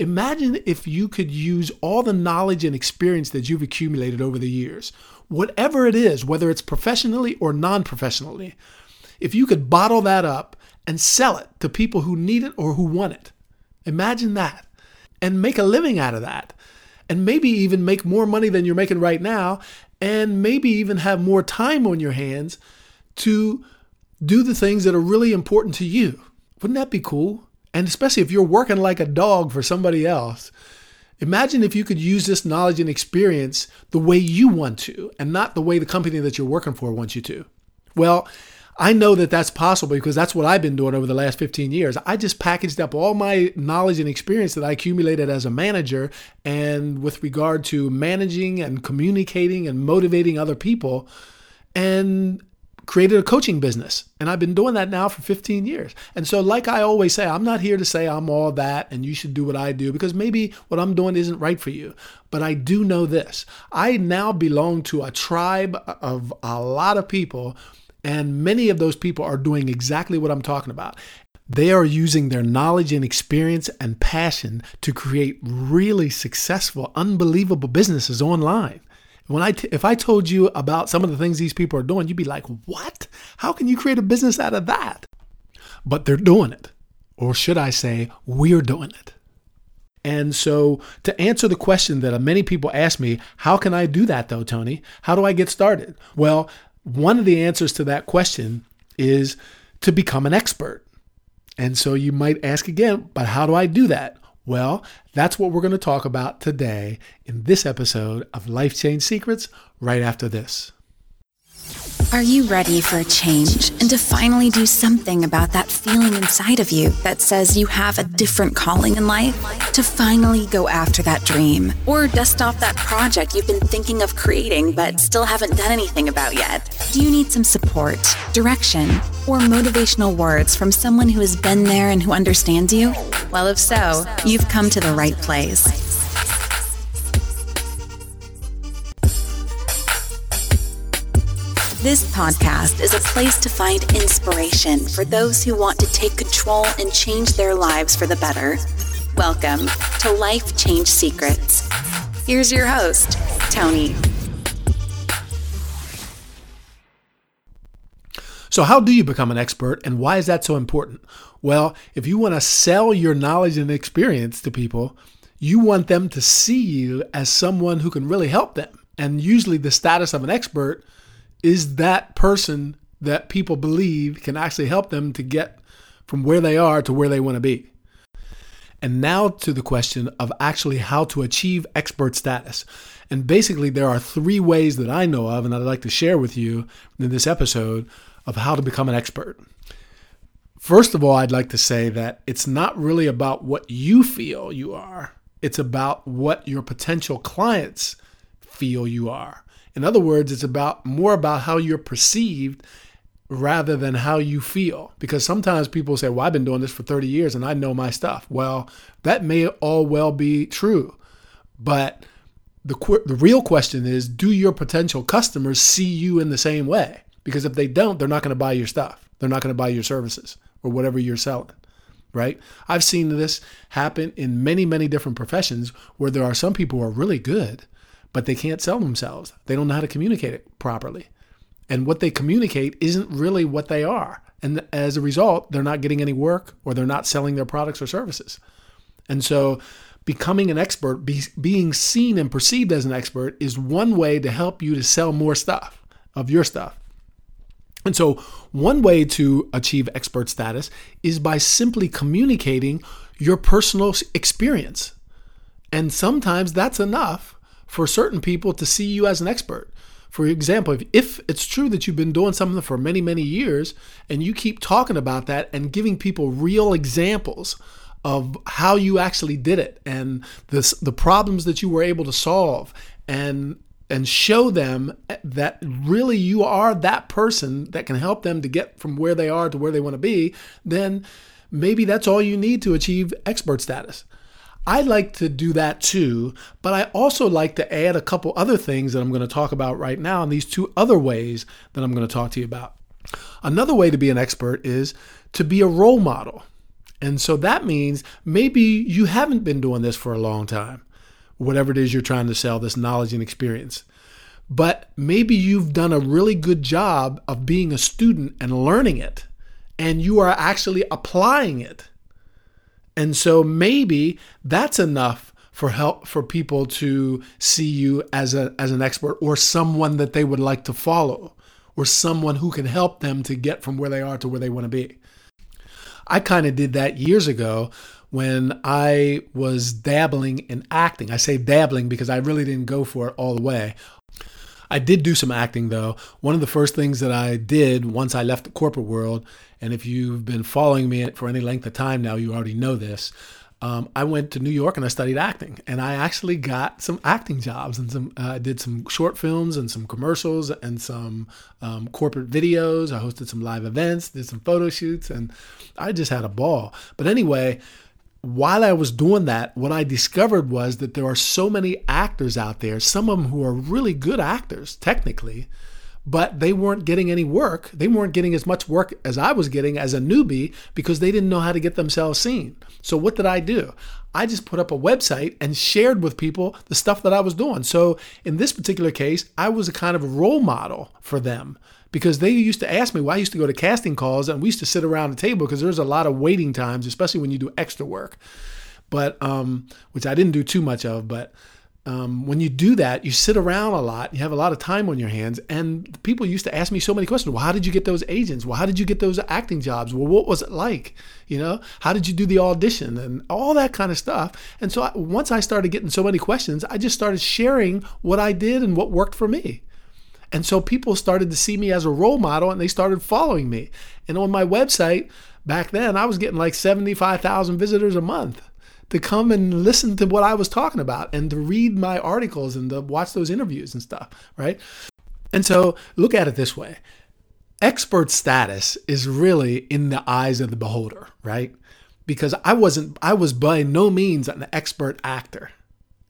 Imagine if you could use all the knowledge and experience that you've accumulated over the years, whatever it is, whether it's professionally or non professionally, if you could bottle that up and sell it to people who need it or who want it. Imagine that and make a living out of that. And maybe even make more money than you're making right now, and maybe even have more time on your hands to do the things that are really important to you. Wouldn't that be cool? And especially if you're working like a dog for somebody else, imagine if you could use this knowledge and experience the way you want to and not the way the company that you're working for wants you to. Well, I know that that's possible because that's what I've been doing over the last 15 years. I just packaged up all my knowledge and experience that I accumulated as a manager and with regard to managing and communicating and motivating other people and created a coaching business. And I've been doing that now for 15 years. And so, like I always say, I'm not here to say I'm all that and you should do what I do because maybe what I'm doing isn't right for you. But I do know this I now belong to a tribe of a lot of people and many of those people are doing exactly what I'm talking about. They are using their knowledge and experience and passion to create really successful, unbelievable businesses online. When I t- if I told you about some of the things these people are doing, you'd be like, "What? How can you create a business out of that?" But they're doing it. Or should I say, we're doing it. And so, to answer the question that many people ask me, how can I do that though, Tony? How do I get started? Well, one of the answers to that question is to become an expert. And so you might ask again, but how do I do that? Well, that's what we're going to talk about today in this episode of Life Change Secrets right after this. Are you ready for a change and to finally do something about that feeling inside of you that says you have a different calling in life? To finally go after that dream or dust off that project you've been thinking of creating but still haven't done anything about yet? Do you need some support, direction, or motivational words from someone who has been there and who understands you? Well, if so, you've come to the right place. This podcast is a place to find inspiration for those who want to take control and change their lives for the better. Welcome to Life Change Secrets. Here's your host, Tony. So, how do you become an expert and why is that so important? Well, if you want to sell your knowledge and experience to people, you want them to see you as someone who can really help them. And usually, the status of an expert is that person that people believe can actually help them to get from where they are to where they want to be. And now to the question of actually how to achieve expert status. And basically, there are three ways that I know of, and I'd like to share with you in this episode of how to become an expert. First of all, I'd like to say that it's not really about what you feel you are, it's about what your potential clients feel you are. In other words, it's about more about how you're perceived rather than how you feel. Because sometimes people say, Well, I've been doing this for 30 years and I know my stuff. Well, that may all well be true. But the, the real question is do your potential customers see you in the same way? Because if they don't, they're not going to buy your stuff, they're not going to buy your services or whatever you're selling. Right? I've seen this happen in many, many different professions where there are some people who are really good, but they can't sell themselves. They don't know how to communicate it properly. And what they communicate isn't really what they are. And as a result, they're not getting any work or they're not selling their products or services. And so, becoming an expert, be, being seen and perceived as an expert, is one way to help you to sell more stuff of your stuff. And so, one way to achieve expert status is by simply communicating your personal experience. And sometimes that's enough for certain people to see you as an expert. For example, if, if it's true that you've been doing something for many, many years and you keep talking about that and giving people real examples of how you actually did it and this, the problems that you were able to solve and and show them that really you are that person that can help them to get from where they are to where they want to be, then maybe that's all you need to achieve expert status. I like to do that too, but I also like to add a couple other things that I'm going to talk about right now, and these two other ways that I'm going to talk to you about. Another way to be an expert is to be a role model. And so that means maybe you haven't been doing this for a long time, whatever it is you're trying to sell, this knowledge and experience. But maybe you've done a really good job of being a student and learning it, and you are actually applying it. And so maybe that's enough for help for people to see you as a as an expert or someone that they would like to follow or someone who can help them to get from where they are to where they want to be. I kind of did that years ago when I was dabbling in acting. I say dabbling because I really didn't go for it all the way. I did do some acting though. One of the first things that I did once I left the corporate world, and if you've been following me for any length of time now, you already know this um, I went to New York and I studied acting, and I actually got some acting jobs and some. I uh, did some short films and some commercials and some um, corporate videos. I hosted some live events, did some photo shoots, and I just had a ball. But anyway, while I was doing that, what I discovered was that there are so many actors out there. Some of them who are really good actors, technically, but they weren't getting any work. They weren't getting as much work as I was getting as a newbie because they didn't know how to get themselves seen. So, what did I do? I just put up a website and shared with people the stuff that I was doing. So, in this particular case, I was a kind of a role model for them because they used to ask me, well, I used to go to casting calls and we used to sit around the table because there's a lot of waiting times, especially when you do extra work. But, um, which I didn't do too much of, but um, when you do that, you sit around a lot, you have a lot of time on your hands. And people used to ask me so many questions. Well, how did you get those agents? Well, how did you get those acting jobs? Well, what was it like? You know, how did you do the audition and all that kind of stuff? And so I, once I started getting so many questions, I just started sharing what I did and what worked for me. And so people started to see me as a role model and they started following me. And on my website back then, I was getting like 75,000 visitors a month to come and listen to what I was talking about and to read my articles and to watch those interviews and stuff, right? And so look at it this way expert status is really in the eyes of the beholder, right? Because I wasn't, I was by no means an expert actor.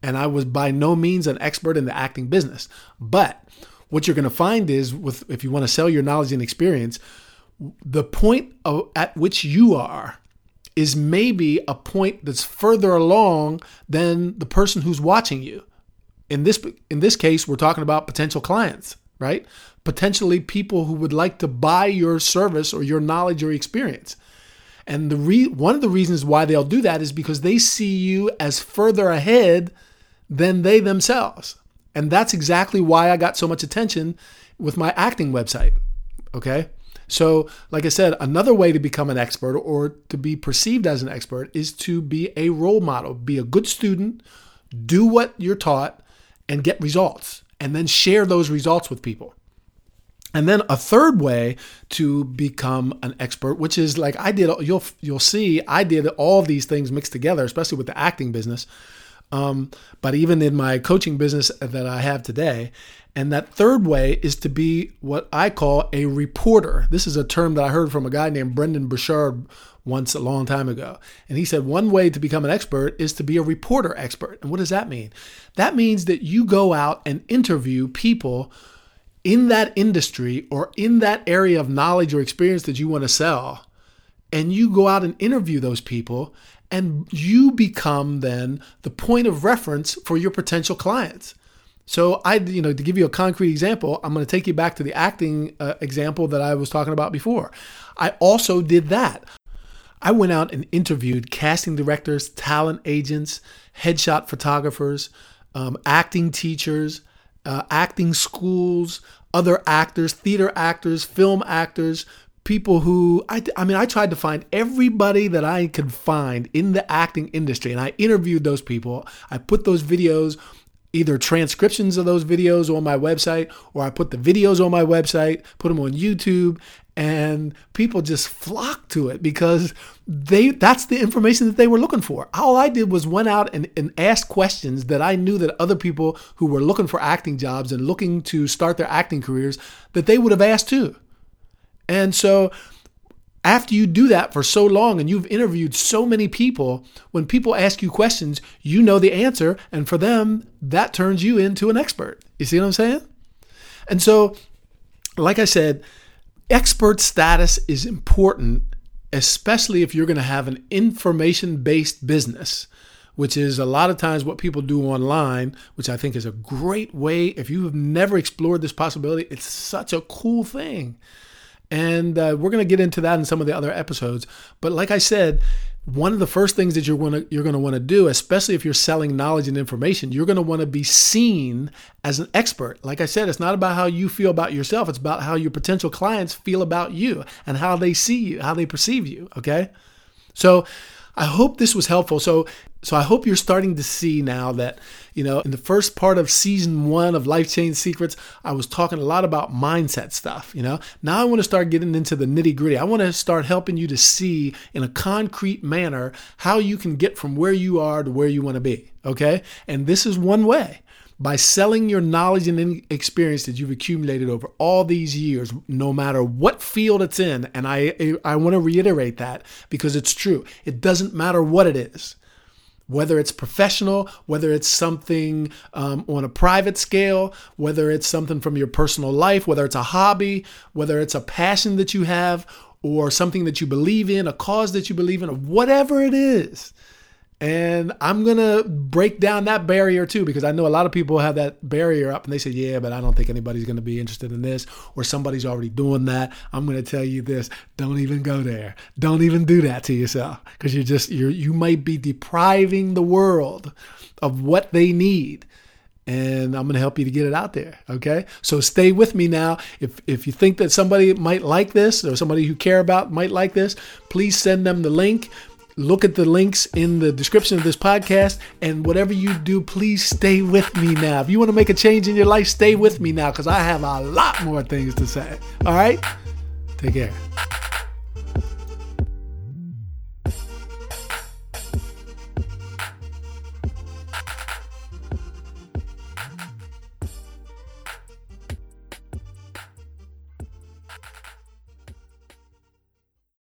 And I was by no means an expert in the acting business. But what you're going to find is with if you want to sell your knowledge and experience, the point of, at which you are is maybe a point that's further along than the person who's watching you. In this in this case, we're talking about potential clients, right? Potentially people who would like to buy your service or your knowledge or experience. And the re- one of the reasons why they'll do that is because they see you as further ahead than they themselves. And that's exactly why I got so much attention with my acting website. Okay? So, like I said, another way to become an expert or to be perceived as an expert is to be a role model, be a good student, do what you're taught, and get results, and then share those results with people. And then a third way to become an expert, which is like I did, you'll you'll see I did all these things mixed together, especially with the acting business. Um, but even in my coaching business that I have today, and that third way is to be what I call a reporter. This is a term that I heard from a guy named Brendon Burchard once a long time ago. And he said one way to become an expert is to be a reporter expert. And what does that mean? That means that you go out and interview people in that industry or in that area of knowledge or experience that you want to sell. And you go out and interview those people, and you become then the point of reference for your potential clients. So I, you know, to give you a concrete example, I'm going to take you back to the acting uh, example that I was talking about before. I also did that. I went out and interviewed casting directors, talent agents, headshot photographers, um, acting teachers, uh, acting schools, other actors, theater actors, film actors, people who I, I mean, I tried to find everybody that I could find in the acting industry, and I interviewed those people. I put those videos either transcriptions of those videos on my website or I put the videos on my website, put them on YouTube, and people just flocked to it because they that's the information that they were looking for. All I did was went out and, and asked questions that I knew that other people who were looking for acting jobs and looking to start their acting careers that they would have asked too. And so after you do that for so long and you've interviewed so many people, when people ask you questions, you know the answer. And for them, that turns you into an expert. You see what I'm saying? And so, like I said, expert status is important especially if you're going to have an information based business, which is a lot of times what people do online, which I think is a great way. If you have never explored this possibility, it's such a cool thing. And uh, we're going to get into that in some of the other episodes. But like I said, one of the first things that you're going to you're going to want to do, especially if you're selling knowledge and information, you're going to want to be seen as an expert. Like I said, it's not about how you feel about yourself; it's about how your potential clients feel about you and how they see you, how they perceive you. Okay, so I hope this was helpful. So so I hope you're starting to see now that, you know, in the first part of season one of Life Change Secrets, I was talking a lot about mindset stuff, you know. Now I want to start getting into the nitty gritty. I want to start helping you to see in a concrete manner how you can get from where you are to where you want to be. Okay. And this is one way by selling your knowledge and experience that you've accumulated over all these years, no matter what field it's in. And I, I want to reiterate that because it's true. It doesn't matter what it is whether it's professional, whether it's something um, on a private scale, whether it's something from your personal life, whether it's a hobby, whether it's a passion that you have, or something that you believe in, a cause that you believe in, whatever it is. And I'm going to break down that barrier too, because I know a lot of people have that barrier up and they say, yeah, but I don't think anybody's going to be interested in this, or somebody's already doing that. I'm going to tell you this don't even go there. Don't even do that to yourself, because you're just, you're, you might be depriving the world of what they need and I'm going to help you to get it out there. Okay. So stay with me now. If, if you think that somebody might like this or somebody you care about might like this, please send them the link look at the links in the description of this podcast. And whatever you do, please stay with me now. If you want to make a change in your life, stay with me now because I have a lot more things to say. All right? Take care.